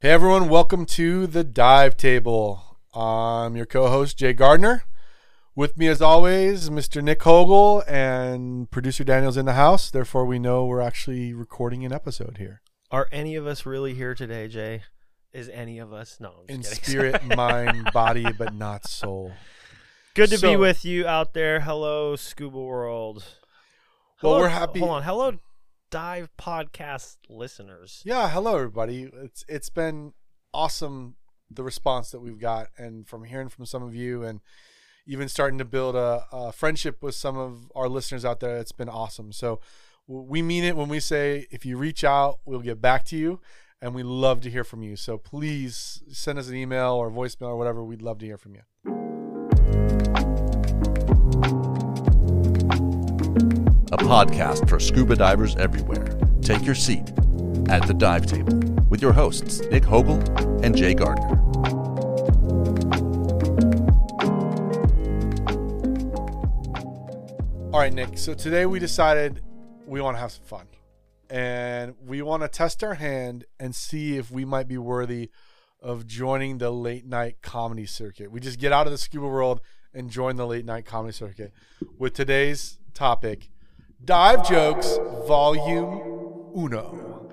Hey everyone, welcome to the Dive Table. I'm your co-host Jay Gardner. With me, as always, Mr. Nick Hogel and producer Daniel's in the house. Therefore, we know we're actually recording an episode here Are any of us really here today, Jay? Is any of us? No. In kidding. spirit, mind, body, but not soul. Good to be with you out there. Hello, Scuba World. Well, we're happy- Hold on. Hello, Dive Podcast listeners. Yeah, hello everybody. It's it's been awesome the response that we've got, and from hearing from some of you, and even starting to build a, a friendship with some of our listeners out there. It's been awesome. So we mean it when we say if you reach out, we'll get back to you, and we love to hear from you. So please send us an email or voicemail or whatever. We'd love to hear from you. A podcast for scuba divers everywhere. Take your seat at the dive table with your hosts, Nick Hogel and Jay Gardner. All right, Nick. So today we decided we want to have some fun. And we want to test our hand and see if we might be worthy of joining the late night comedy circuit. We just get out of the scuba world and join the late night comedy circuit with today's topic Dive Jokes Volume Uno.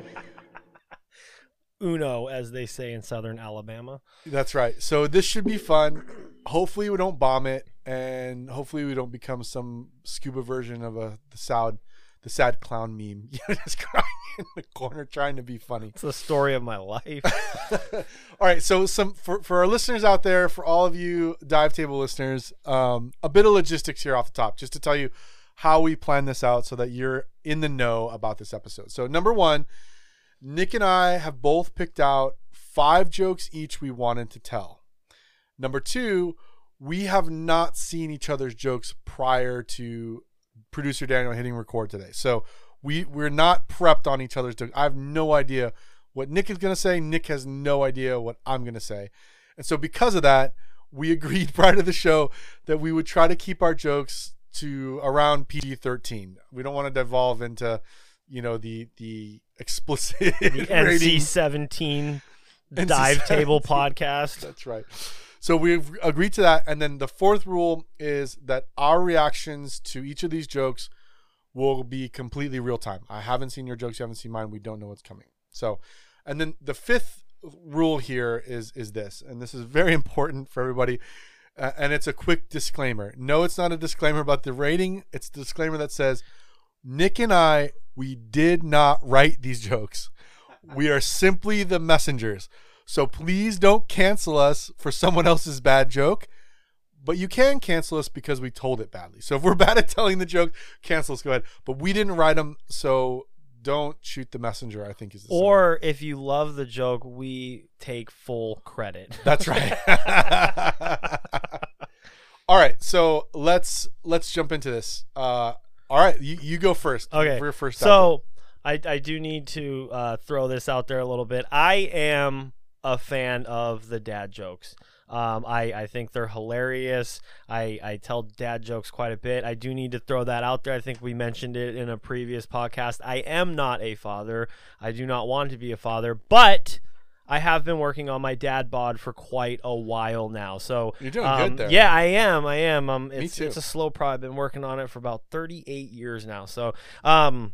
Uno, as they say in Southern Alabama. That's right. So this should be fun. Hopefully we don't bomb it, and hopefully we don't become some scuba version of a the sad the sad clown meme. You're just crying in the corner trying to be funny. It's the story of my life. all right, so some for for our listeners out there, for all of you dive table listeners, um, a bit of logistics here off the top, just to tell you how we plan this out so that you're in the know about this episode. So number one, Nick and I have both picked out five jokes each we wanted to tell. Number two, we have not seen each other's jokes prior to producer Daniel hitting record today. So we we're not prepped on each other's jokes. I have no idea what Nick is going to say. Nick has no idea what I'm going to say. And so because of that, we agreed prior to the show that we would try to keep our jokes to around PG-13. We don't want to devolve into, you know, the the explicit The. NC 17 NC-17. Dive Table Podcast. That's right. So we've agreed to that. And then the fourth rule is that our reactions to each of these jokes will be completely real time. I haven't seen your jokes, you haven't seen mine. We don't know what's coming. So, and then the fifth rule here is is this, and this is very important for everybody. Uh, and it's a quick disclaimer. No, it's not a disclaimer about the rating. It's a disclaimer that says Nick and I we did not write these jokes. We are simply the messengers. So please don't cancel us for someone else's bad joke. But you can cancel us because we told it badly. So if we're bad at telling the joke, cancel us. Go ahead. But we didn't write them, so don't shoot the messenger. I think is the. Or if you love the joke, we take full credit. That's right. all right, so let's let's jump into this. Uh, all right, you, you go first. Okay. your first. So I, I do need to uh, throw this out there a little bit. I am a fan of the dad jokes. Um, I, I think they're hilarious. I, I tell dad jokes quite a bit. I do need to throw that out there. I think we mentioned it in a previous podcast. I am not a father. I do not want to be a father, but I have been working on my dad bod for quite a while now. So You're doing um, good there. Yeah, I am. I am. Um, it's, too. it's a slow pro. I've been working on it for about 38 years now. So, um,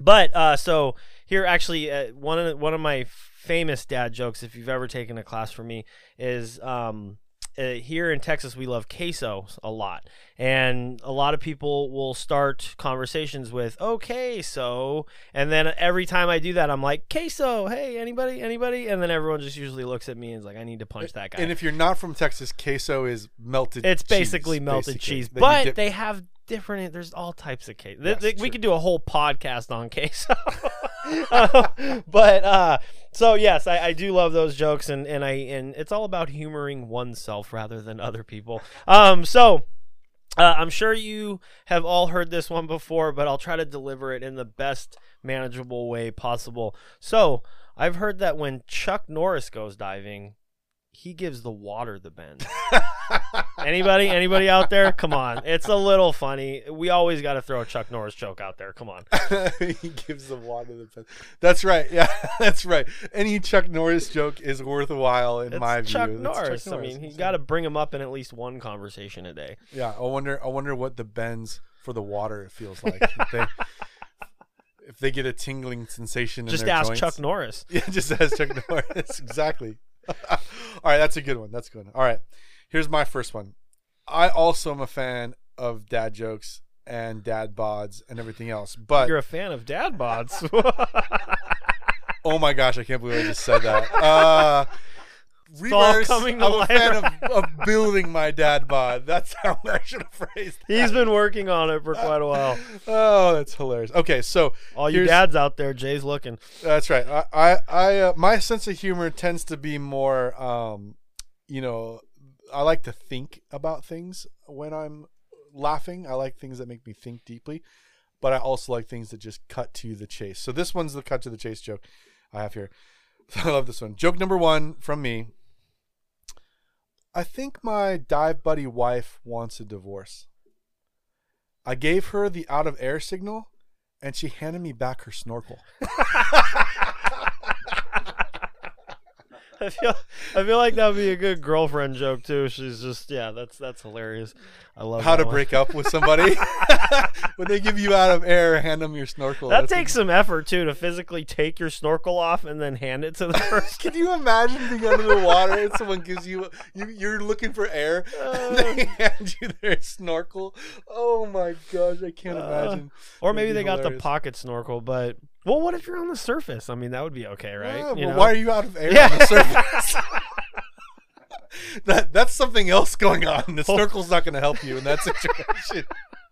but uh, so here actually uh, one of one of my famous dad jokes, if you've ever taken a class from me, is um, uh, here in Texas we love queso a lot, and a lot of people will start conversations with "okay, so," and then every time I do that, I'm like "queso, hey, anybody, anybody," and then everyone just usually looks at me and is like, "I need to punch that guy." and if you're not from Texas, queso is melted. It's cheese, basically melted basically, cheese, but they have different. There's all types of queso. Yes, we could do a whole podcast on queso. Uh, but uh, so yes, I, I do love those jokes, and and I and it's all about humoring oneself rather than other people. Um, so. Uh, I'm sure you have all heard this one before, but I'll try to deliver it in the best manageable way possible. So, I've heard that when Chuck Norris goes diving, he gives the water the bend. Anybody, anybody out there? Come on, it's a little funny. We always got to throw a Chuck Norris joke out there. Come on. he gives the water the pen. That's right. Yeah, that's right. Any Chuck Norris joke is worthwhile in It's my Chuck view. Norris. Chuck I mean, you got to bring him up in at least one conversation a day. Yeah, I wonder. I wonder what the bends for the water it feels like. if, they, if they get a tingling sensation, Just in their ask joints. Chuck Norris. Yeah, just ask Chuck Norris. exactly. All right, that's a good one. That's a good. One. All right, here's my first one. I also am a fan of dad jokes and dad bods and everything else, but You're a fan of dad bods. oh my gosh, I can't believe I just said that. Uh, reverse, I'm a fan of, of building my dad bod. That's how I should have phrased. That. He's been working on it for quite a while. Oh, that's hilarious. Okay, so All you dads out there, Jay's looking. That's right. I, I, I uh, my sense of humor tends to be more, um, you know, I like to think about things when I'm laughing. I like things that make me think deeply, but I also like things that just cut to the chase. So this one's the cut to the chase joke I have here. I love this one. Joke number one from me. I think my dive buddy wife wants a divorce. I gave her the out of air signal, and she handed me back her snorkel. I feel, I feel like that would be a good girlfriend joke too. She's just, yeah, that's that's hilarious. I love how to one. break up with somebody when they give you out of air hand them your snorkel That That's- takes some effort too to physically take your snorkel off and then hand it to the person. can you imagine being under the water and someone gives you, you you're looking for air and they hand you their snorkel oh my gosh i can't Uh, imagine or maybe be they got the pocket snorkel, but well, what if you're on the surface? I mean, that would be okay, right? Yeah, You know? why are you out of air Yeah. on the surface that that's something else going on the snorkel's not going to help you in that situation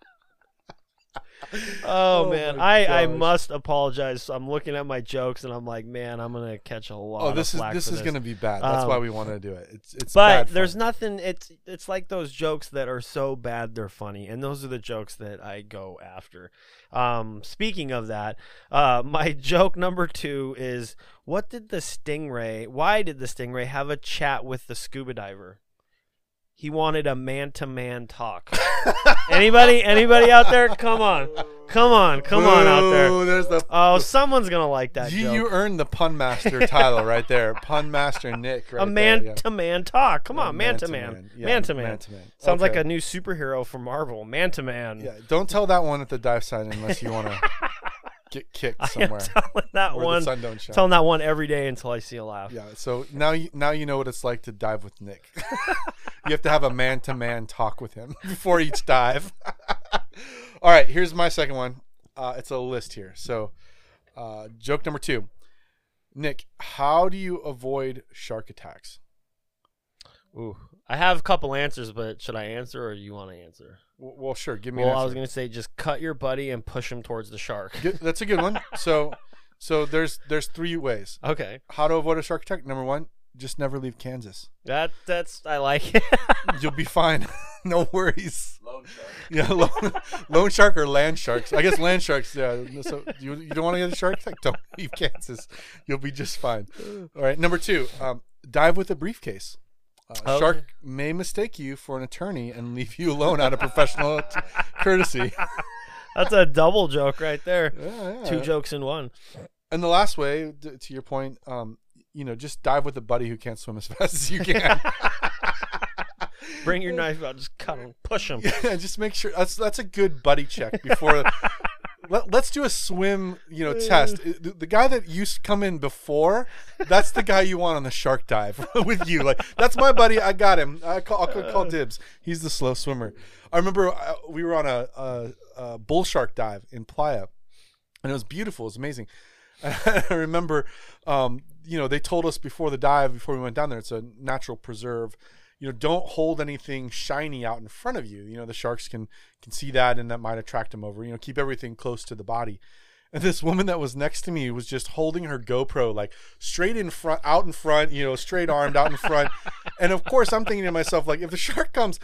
Oh, Oh man, I, I must apologize. I'm looking at my jokes and I'm like, man, I'm gonna catch a lot. oh of this is this for is to be bad that's Um, why we want to do it it's it's But there's fun. nothing. It's it's like those jokes that are so bad they're funny, and those are the jokes that I go after. Um, speaking of that, uh, my joke number two is: What did the stingray? Why did the stingray have a chat with the scuba diver? He wanted a man-to-man talk. anybody? Anybody out there? Come on, come on, come on out there. There's the Oh, someone's gonna like that you, joke. you earned the pun master title right there. Pun master Nick. Right a man there, yeah. to man talk. Come Yeah, on, man to man. Yeah, Man to man. man-to-man. Sounds like a new superhero for Marvel. Man to man. Yeah, don't tell that one at the dive site unless you want to get kicked somewhere. I am telling that one. sun don't shine. Telling that one every day until I see a laugh. yeah, so now you now you know what it's like to dive with Nick. you have to have a man to man talk with him before each dive. All right, here's my second one. Uh, it's a list here. So, uh, joke number two. Nick, how do you avoid shark attacks? Ooh, I have a couple answers, but should I answer or you want to answer? Well, sure. Give me. Well, I was gonna say just cut your buddy and push him towards the shark. Good, that's a good one. So, so there's there's three ways Okay, how to avoid a shark attack. Number one, just never leave Kansas. that that's I like it. You'll be fine. no worries. Loan shark. Yeah, lone, lone shark or land sharks. I guess land sharks. Yeah. So you, you don't want to get a shark attack? Don't leave Kansas. You'll be just fine. All right. Number two, um, dive with a briefcase. Uh, Okay. Shark may mistake you for an attorney and leave you alone out of professional t- courtesy. that's a double joke right there. Yeah, yeah. Two jokes in one. And the last way, to your point, um, you know, just dive with a buddy who can't swim as fast as you can. Bring your knife out, just cut him, push him. yeah, just make sure that's that's a good buddy check before. let, let's do a swim, you know, test. The, the guy that you s- come in before, that's the guy you want on the shark dive with you. Like that's my buddy. I got him. I call, I'll call- call dibs. He's the slow swimmer. I remember uh, we were on a, a, a bull shark dive in Playa, and it was beautiful. It was amazing. I remember, um, you know, they told us before the dive, before we went down there, it's a natural preserve. You know, don't hold anything shiny out in front of you. You know, the sharks can can see that, and that might attract them over. You know, keep everything close to the body. And this woman that was next to me was just holding her GoPro like straight in front, out in front, you know, straight armed out in front. and of course, I'm thinking to myself, like, if the shark comes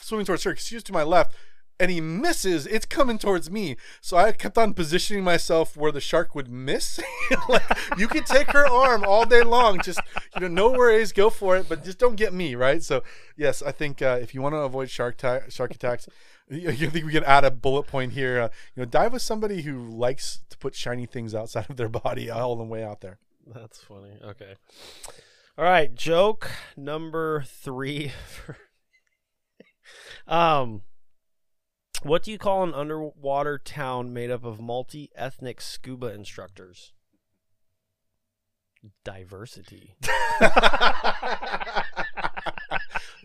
swimming towards her, she's to my left, and he misses, it's coming towards me. So I kept on positioning myself where the shark would miss. like, you could take her arm all day long, just you know, no worries, go for it, but just don't get me, right? So, yes, I think uh, if you want to avoid shark ta- shark attacks, you think we can add a bullet point here? Uh, you know, dive with somebody who likes to put shiny things outside of their body all the way out there. That's funny. Okay. All right, joke number three. um, what do you call an underwater town made up of multi-ethnic scuba instructors? Diversity.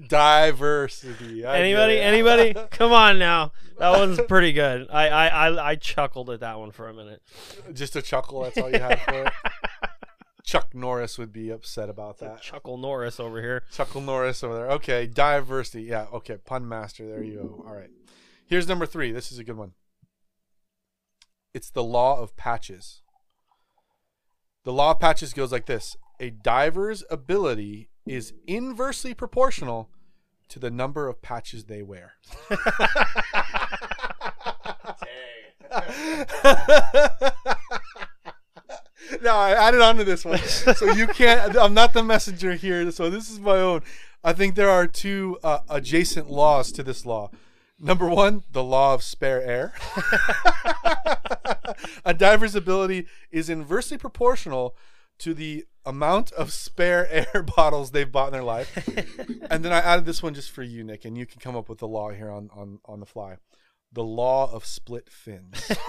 Diversity. I Anybody? Anybody? Come on now. That one's pretty good. I, I I I chuckled at that one for a minute. Just a chuckle. That's all you had for it. Chuck Norris would be upset about that. Chuckle Norris over here. Chuckle Norris over there. Okay, diversity. Yeah, okay. Pun master. There you go. All right. Here's number three. This is a good one. It's the law of patches. The law of patches goes like this A diver's ability is inversely proportional to the number of patches they wear. no, I added on to this one. So you can't, I'm not the messenger here. So this is my own. I think there are two uh, adjacent laws to this law. Number one, the law of spare air. a diver's ability is inversely proportional to the amount of spare air bottles they've bought in their life. and then I added this one just for you, Nick, and you can come up with the law here on, on, on the fly. The law of split fins.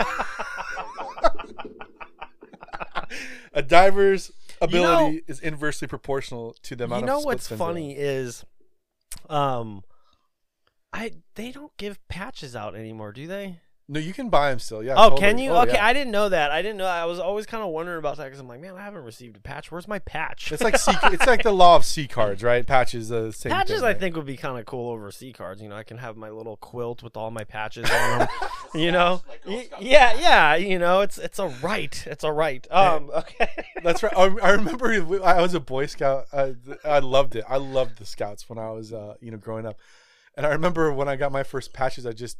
a diver's ability know- is inversely proportional to the amount you know of split what's fins they have. funny is um i they don't give patches out anymore do they No, you can buy them still. Yeah. oh totally. can you Oh, okay yeah. i didn't know that i didn't know i was always kind of wondering about that because i'm like man i haven't received a patch where's my patch It's like C, it's like the law of C cards, right? Patches, uh, same patches thing, i right? think would be kind of cool over c cards you know i can have my little quilt with all my patches on them you know Y- yeah yeah you know it's it's a right it's a right um okay That's right. I, I remember I was a Boy Scout. I, I loved it. I loved the Scouts when I was, uh, you know, growing up. And I remember when I got my first patches, I just,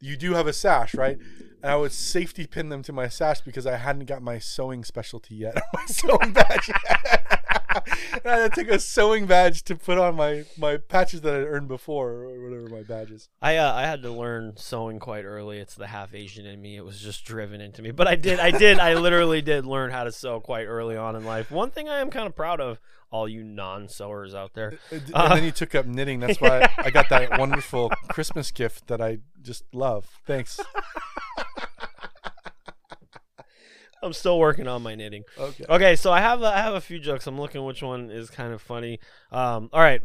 you do have a sash, right? And I would safety pin them to my sash because I hadn't got my sewing specialty yet, my sewing badge. I had to take a sewing badge to put on my my patches that I earned before, or whatever my badges. I uh, I had to learn sewing quite early. It's the half Asian in me. It was just driven into me. But I did I did I literally did learn how to sew quite early on in life. One thing I am kind of proud of all you non-sewers out there. And Uh, then you took up knitting. That's why I got that wonderful Christmas gift that I just love. Thanks. I'm still working on my knitting. Okay. Okay, so I have a, I have a few jokes. I'm looking which one is kind of funny. Um, all right.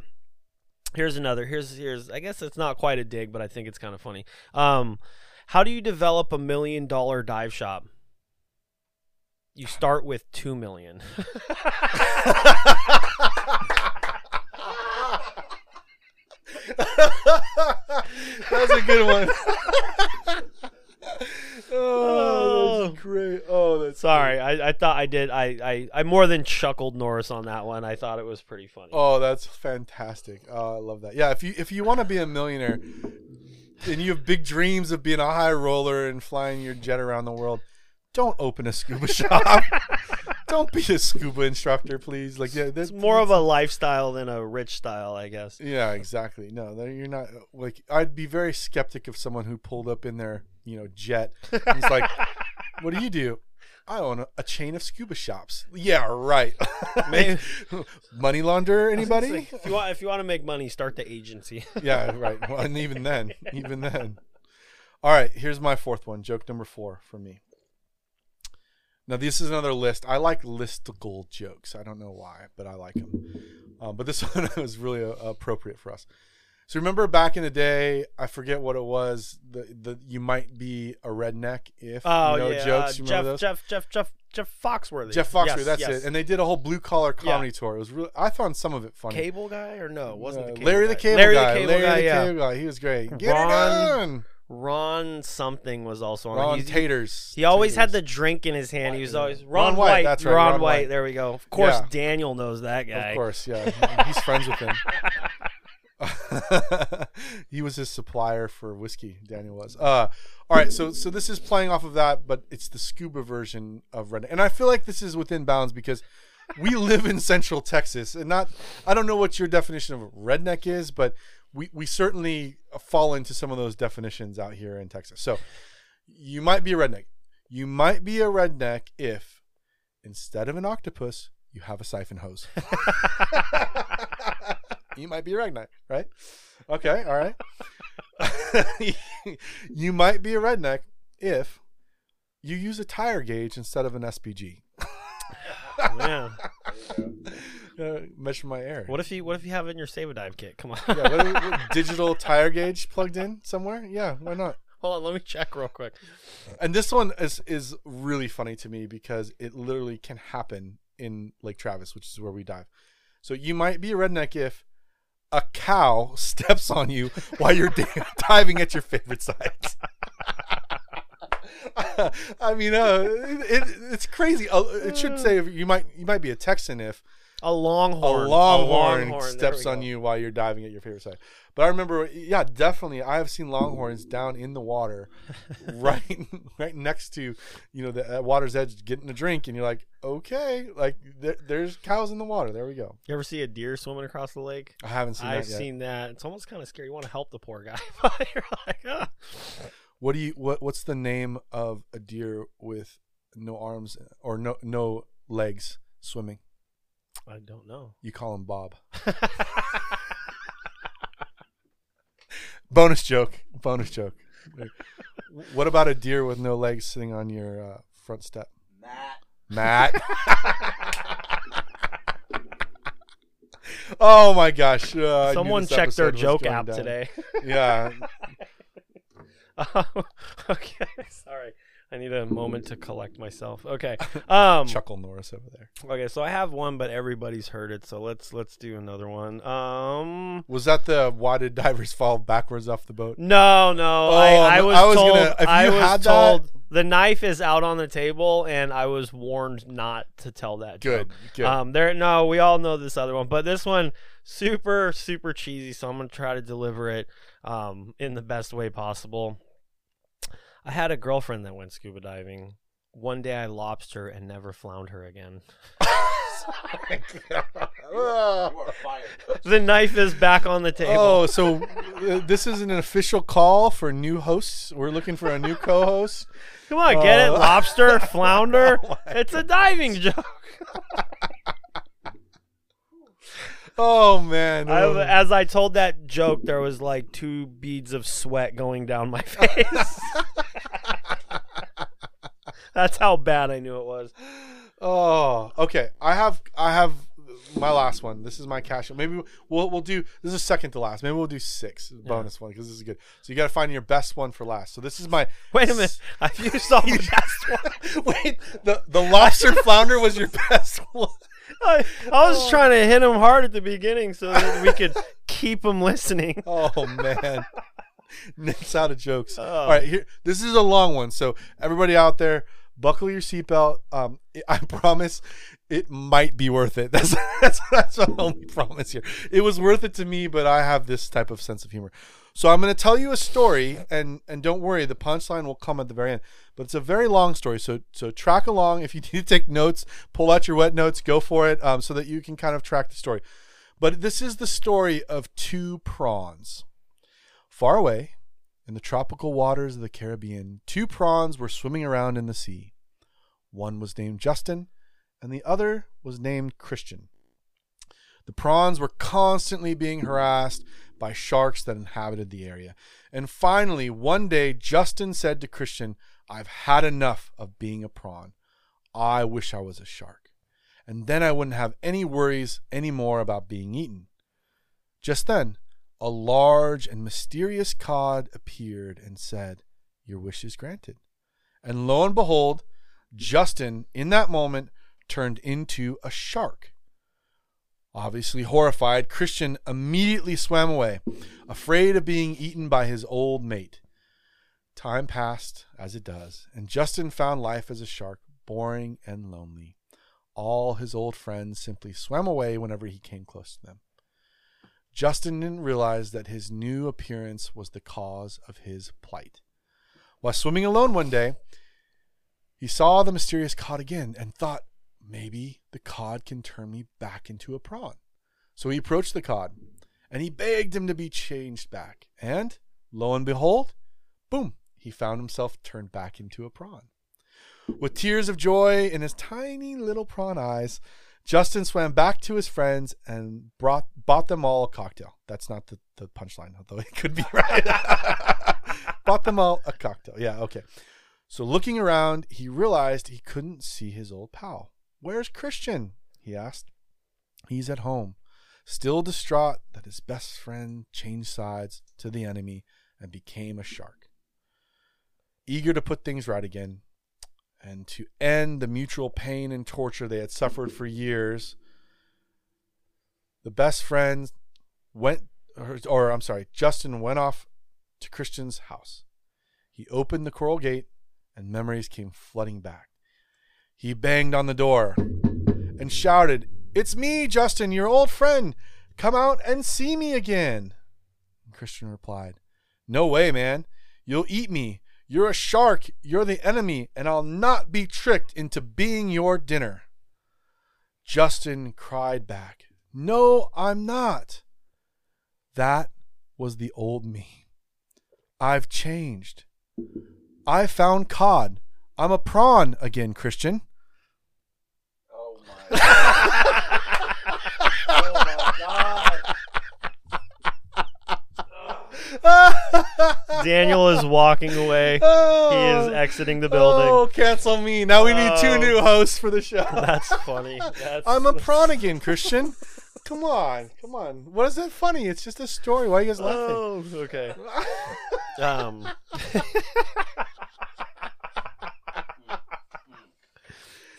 Here's another. Here's here's. I guess it's not quite a dig, but I think it's kind of funny. Um, how do you develop a million dollar dive shop? You start with two million. That's a good one. oh, that's oh. great. Oh, that's Sorry, I, I thought I did. I, I, I more than chuckled Norris on that one. I thought it was pretty funny. Oh, that's fantastic. Oh, I love that. Yeah, if you if you want to be a millionaire and you have big dreams of being a high roller and flying your jet around the world, don't open a scuba shop. Don't be a scuba instructor, please. Like, yeah, It's more of a lifestyle than a rich style, I guess. Yeah, exactly. No, you're not like I'd be very skeptic of someone who pulled up in their, you know, jet. It's like, what do you do? I own a, a chain of scuba shops. Yeah, right. Maybe- Money launder anybody? Like, if you want, if you want to make money, start the agency. yeah, right. Well, and even then, even then. All right, here's my fourth one. Joke number four for me. Now, this is another list. I like listicle jokes. I don't know why, but I like them. Um, but this one was really uh, appropriate for us. So remember back in the day, I forget what it was. The the you might be a redneck if Oh you know yeah, jokes. uh, You Jeff, remember those? Jeff, Jeff, Jeff, Jeff Foxworthy. Jeff Foxworthy. Yes, that's yes. it. And they did a whole blue collar Yeah. comedy tour. It was really. I found some of it funny. Cable guy or no? It wasn't Uh, the cable Larry guy. the Cable Larry Guy. the Cable Larry guy. the yeah. Cable Guy. He was great. Get Ron- it done. Ron something was also on. Ron He's- Taters. He always had the drink in his hand. He was always Ron Ron, White, White. that's right, Ron, Ron White. White. There we go. Of course, Yeah. Daniel knows that guy. Of course, yeah. He's friends with him. he was his supplier for whiskey. Daniel was. Uh, all right. So so this is playing off of that, but it's the scuba version of Red. And I feel like this is within bounds because we live in Central Texas, and not. I don't know what your definition of redneck is, but we we certainly uh, fall into some of those definitions out here in Texas. So you might be a redneck. You might be a redneck if instead of an octopus, you have a siphon hose. you might be a redneck, right? Okay, all right. you might be a redneck if you use a tire gauge instead of an SPG. Oh, yeah. Uh, measure my air. What if you What if you have it in your save a dive kit? Come on. Yeah, what, what- digital tire gauge plugged in somewhere? Yeah, why not? Hold on. Let me check real quick. And this one is is really funny to me because it literally can happen in Lake Travis, which is where we dive. So you might be a redneck if a cow steps on you while you're diving at your favorite sites. I mean, uh, it, it's crazy. Uh, it should say you might you might be a Texan if A longhorn. a longhorn, longhorn. Steps on you while you're diving at your favorite site. But I remember, yeah, definitely, I have seen longhorns down in the water, right, right next to, you know, the water's edge, getting a drink, and you're like, okay, like there, there's cows in the water. There we go. You ever see a deer swimming across the lake? I haven't seen that. I've that seen that. It's almost kind of scary. You want to help the poor guy, but you're like, ah. What do you what What's the name of a deer with no arms or no no legs swimming? I don't know. You call him Bob. Bonus joke. Bonus joke. What about a deer with no legs sitting on your uh, front step? Matt. Matt. oh my gosh. uh, Someone checked their joke going app down. today. Yeah. Oh, okay, sorry. I need a moment to collect myself. Okay. Um Chuckle Norris over there. okay, so I have one but everybody's heard it, so let's let's do another one. Um Was that the why did divers fall backwards off the boat? no, no. Oh, I, I was I was told gonna- if I was had that- told the knife is out on the table and I was warned not to tell that Good. joke. Good. Um, there, no, we all know this other one, but this one super, super cheesy. So I'm gonna try to deliver it um, in the best way possible. I had a girlfriend that went scuba diving. One day I lobster and never flound her again. You are fired. The knife is back on the table. Oh, so uh, this is an official call for new hosts. We're looking for a new co-host. Come on, get it? Oh. Lobster, flounder. it's a diving joke. Oh man. I, Oh. as I told that joke, there was like two beads of sweat going down my face. That's how bad I knew it was. Oh, okay. I have I have my last one. This is my cash. Maybe we'll we'll do this is second to last. Maybe we'll do six bonus one because this is good. So you got to find your best one for last. So this is my Wait a minute. I used all the best one. wait. The the lobster flounder was your best one. I, I was oh. trying to hit him hard at the beginning so that we could keep him listening. Oh man. Nick's out of jokes. Oh. All right, here. This is a long one, so everybody out there, buckle your seatbelt. Um, I promise, it might be worth it. That's that's that's my only promise here. It was worth it to me, but I have this type of sense of humor. So I'm going to tell you a story, and and don't worry, the punchline will come at the very end. But it's a very long story, so so track along. If you need to take notes, pull out your wet notes, go for it, um, so that you can kind of track the story. But this is the story of two prawns. Far away, in the tropical waters of the Caribbean, two prawns were swimming around in the sea. One was named Justin, and the other was named Christian. The prawns were constantly being harassed by sharks that inhabited the area. And finally, one day, Justin said to Christian, I've had enough of being a prawn. I wish I was a shark. And then I wouldn't have any worries anymore about being eaten. Just then, a large and mysterious cod appeared and said, Your wish is granted. And lo and behold, Justin, in that moment, turned into a shark. Obviously horrified, Christian immediately swam away, afraid of being eaten by his old mate. Time passed, as it does, and Justin found life as a shark boring and lonely. All his old friends simply swam away whenever he came close to them. Justin didn't realize that his new appearance was the cause of his plight. While swimming alone one day, he saw the mysterious cod again and thought, maybe the cod can turn me back into a prawn. So he approached the cod and he begged him to be changed back. And lo and behold, boom, he found himself turned back into a prawn. With tears of joy in his tiny little prawn eyes, Justin swam back to his friends and brought bought them all a cocktail. That's not the, the punchline, although it could be right. bought them all a cocktail. Yeah, okay. So looking around, he realized he couldn't see his old pal. Where's Christian? he asked. He's at home, still distraught that his best friend changed sides to the enemy and became a shark. Eager to put things right again and to end the mutual pain and torture they had suffered for years, the best friend went, or, or I'm sorry, Justin went off to Christian's house. He opened the coral gate and memories came flooding back. He banged on the door and shouted, It's me, Justin, your old friend. Come out and see me again. And Christian replied, No way, man. You'll eat me. You're a shark. You're the enemy, and I'll not be tricked into being your dinner. Justin cried back, No, I'm not. That was the old me. I've changed. I found cod. I'm a prawn again, Christian. Oh my. oh my god. Ah! Daniel is walking away. He is exiting the building. Oh, cancel me. Now we need two Oh. new hosts for the show. That's funny. That's, I'm a prawn again, Christian. Come on, come on. What is that funny? It's just a story. Why are you guys laughing? Oh, okay. Um.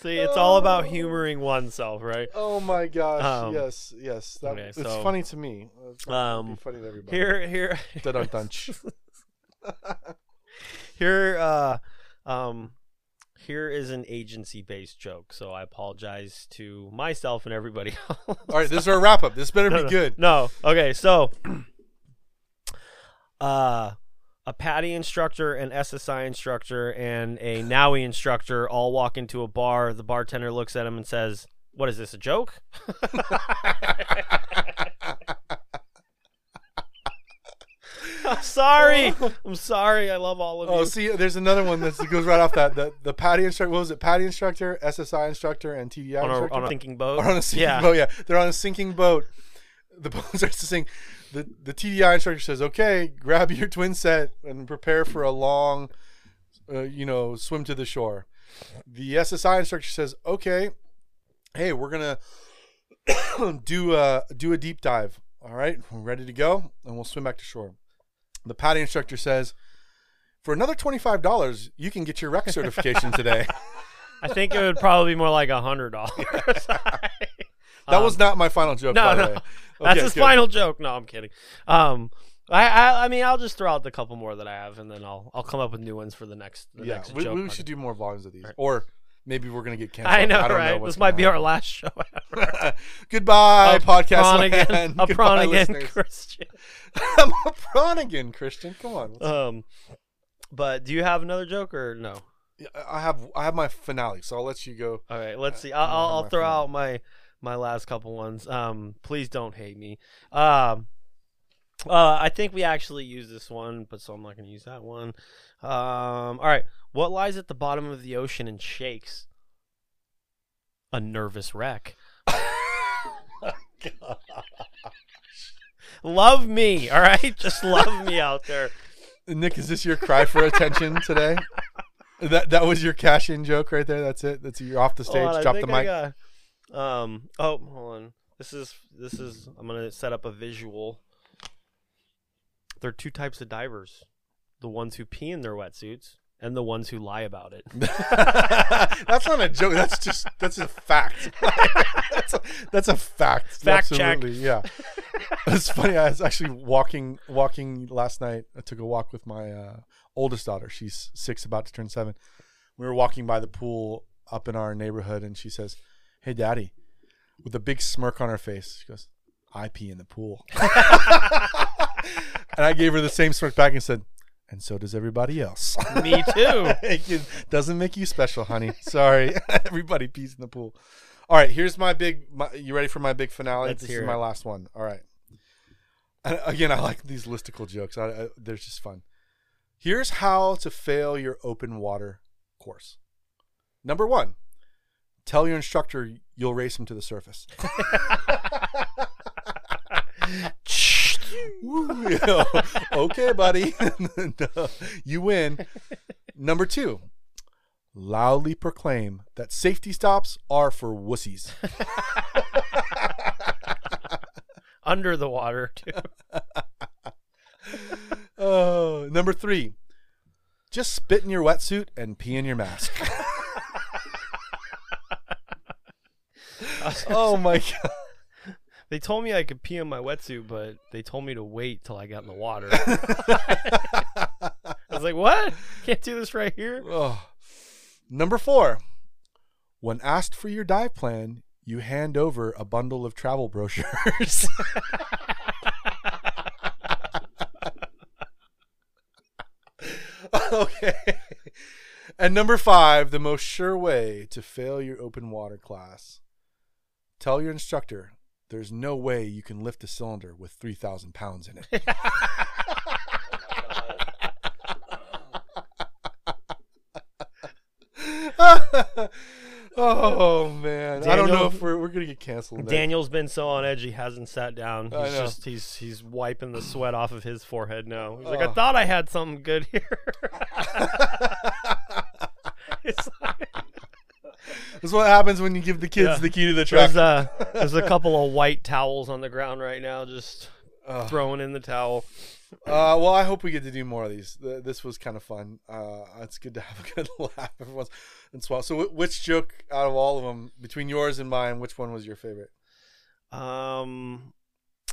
See, it's all about humoring oneself, right? Oh my gosh! Um, yes, yes. That, okay, it's so- funny to me. It's Um, funny to everybody. Here, here, here, uh, um, here is an agency-based joke. So I apologize to myself and everybody else. All right, this is our wrap up. This better no, be no, good. No. Okay, so uh a PADI instructor, an SSI instructor, and a NAUI instructor all walk into a bar. The bartender looks at him and says, What is this, a joke? I'm sorry. I'm sorry. I love all of Oh, you. Oh, see, there's another one that goes right off that. The the PADI instructor. What was it? PADI instructor, SSI instructor, and TDI on, instructor. a, on a sinking boat. Or on a sinking yeah. boat. Yeah, they're on a sinking boat. The boat starts to sink. The the TDI instructor says, "Okay, grab your twin set and prepare for a long, uh, you know, swim to the shore." The SSI instructor says, "Okay, hey, we're gonna do a do a deep dive. All right, we're ready to go, and we'll swim back to shore." The PADI instructor says, "For another twenty five dollars, you can get your rec certification today." I think it would probably be more like a hundred dollars. That was not my final joke. Um, no, by the no. way. That's his good. final joke. No, I'm kidding. Um, I, I, I mean, I'll just throw out the couple more that I have, and then I'll, I'll come up with new ones for the next, the Yeah, next we, we should do more volumes of these, Right. or maybe we're gonna get canceled. I know, don't right? what's this might be our last show ever. Goodbye, A podcast prawn again, a prawn again. Christian. I'm a prawn again, Christian. Come on. Um, but do you have another joke or no? Yeah, I have I have my finale, so I'll let you go. All right, let's see. I I'll, I'll, I'll throw phone. out my my last couple ones. Um, please don't hate me. Um, uh, I think we actually used this one, but so I'm not going to use that one. Um, all right, what lies at the bottom of the ocean and shakes? A nervous wreck. Love me, all right? Just love me out there. Nick, is this your cry for attention today? That that was your cash in joke right there. That's it. That's you're off the stage. On, Drop the mic. Um. Oh, hold on. This is this is. I'm gonna set up a visual. There are two types of divers: the ones who pee in their wetsuits and the ones who lie about it. that's not a joke. That's just that's a fact. that's, a, that's a fact. Fact check. Absolutely, Yeah. It's funny. I was actually walking walking last night. I took a walk with my uh, oldest daughter. She's six, about to turn seven. We were walking by the pool up in our neighborhood, and she says, "Hey, Daddy," with a big smirk on her face. She goes, "I pee in the pool," and I gave her the same smirk back and said. and so does everybody else. Me too. it doesn't make you special, honey. Sorry, everybody pees in the pool. All right, here's my big. My, you ready for my big finale? Let's this is my last one. All right. And again, I like these listicle jokes. I, I, they're just fun. Here's how to fail your open water course. Number one, tell your instructor you'll race him to the surface. Woo, okay, buddy. You win. Number two, loudly proclaim that safety stops are for wussies. Under the water too. Oh, number three, just spit in your wetsuit and pee in your mask. oh my god. They told me I could pee in my wetsuit, but they told me to wait till I got in the water. I was like, "What? Can't do this right here." Oh. Number four, when asked for your dive plan, you hand over a bundle of travel brochures. okay. And number five, the most sure way to fail your open water class. Tell your instructor there's no way you can lift a cylinder with 3,000 pounds in it. oh man, I don't know if we're, we're gonna get canceled. next. Daniel's been so on edge he hasn't sat down. I He's know. just he's he's wiping the sweat off of his forehead now. He's like, I Oh. thought I had something good here. It's like- This is what happens when you give the kids Yeah. the key to the truck. there's a there's a couple of white towels on the ground right now, just Ugh. throwing in the towel. Uh, well, I hope we get to do more of these. This was kind of fun. Uh, it's good to have a good laugh every once in a while. So, which joke out of all of them, between yours and mine, which one was your favorite? Um,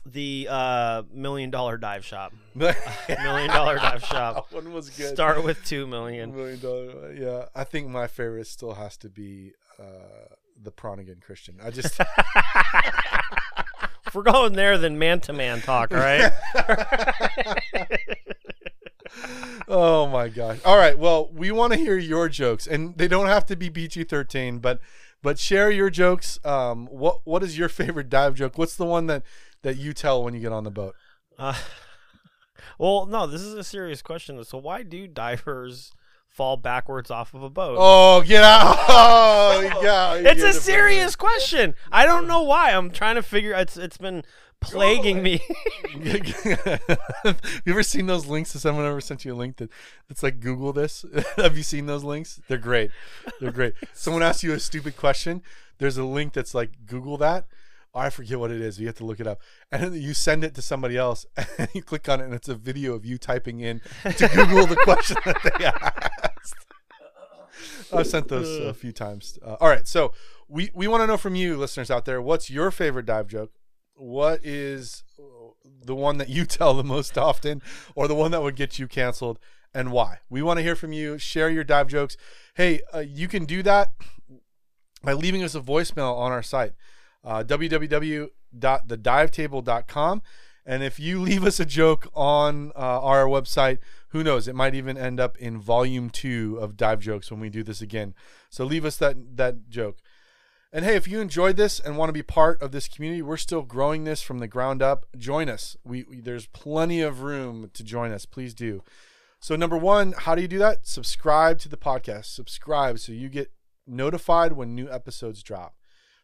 the uh million dollar dive shop. million Million dollar dive shop. That one was good. Start with two million. Million dollar. Yeah, I think my favorite still has to be uh, the Pronigan Christian. I just If we're going there, then man to man talk, right? oh my gosh. All right. Well, we want to hear your jokes, and they don't have to be PG thirteen, but but share your jokes. Um, what what is your favorite dive joke? What's the one that that you tell when you get on the boat? Uh, well, no, this is a serious question. So why do divers fall backwards off of a boat? Oh, get out! Oh, yeah. it's a serious question. I don't know why. I'm trying to figure. It's it's been plaguing me. Have you ever seen those links? Has someone ever sent you a link that it's like Google this? Have you seen those links? They're great. They're great. Someone asks you a stupid question. There's a link that's like Google that. Oh, I forget what it is. You have to look it up, and then you send it to somebody else, and you click on it, and it's a video of you typing in to Google the question that they asked. I've sent those a few times. Uh, all right, so we we want to know from you, listeners out there, what's your favorite dive joke? What is the one that you tell the most often, or the one that would get you canceled, and why? We want to hear from you. Share your dive jokes. Hey, uh, you can do that by leaving us a voicemail on our site, uh, www.thedivetable.com. And if you leave us a joke on uh, our website, who knows? It might even end up in volume two of dive jokes when we do this again. So leave us that that joke. And hey, if you enjoyed this and want to be part of this community, we're still growing this from the ground up. Join us. We, we there's plenty of room to join us. Please do. So number one, how do you do that? Subscribe to the podcast. Subscribe so you get notified when new episodes drop.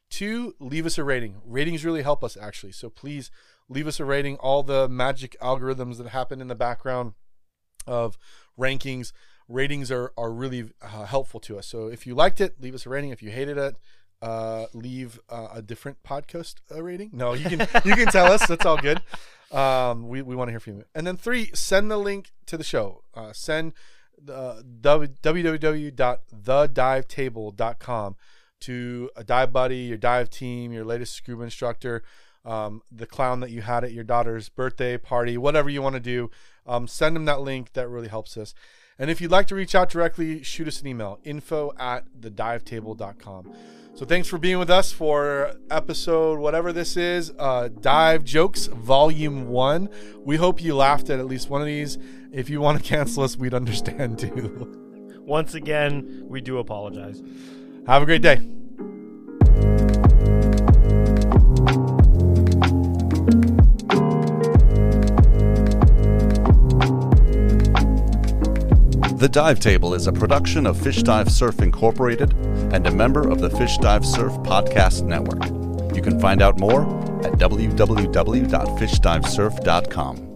Two, leave us a rating. Ratings really help us actually. So please leave us a rating. All the magic algorithms that happen in the background of rankings, ratings are are really uh, helpful to us. So if you liked it, leave us a rating. If you hated it, uh, leave uh, a different podcast uh, rating. No, you can you can tell us. That's all good. Um, we we want to hear from you. And then three, send the link to the show. Uh, send uh, www.thedivetable.com to a dive buddy, your dive team, your latest scuba instructor, um, the clown that you had at your daughter's birthday party, whatever you want to do. Um, send them that link. That really helps us. And if you'd like to reach out directly, shoot us an email info at thedivetable.com. So thanks for being with us for episode whatever this is, uh, Dive Jokes Volume 1. We hope you laughed at at least one of these. If you want to cancel us, we'd understand too. Once again, we do apologize. Have a great day. The Dive Table is a production of Fish Dive Surf Incorporated and a member of the Fish Dive Surf Podcast Network. You can find out more at www.fishdivesurf.com.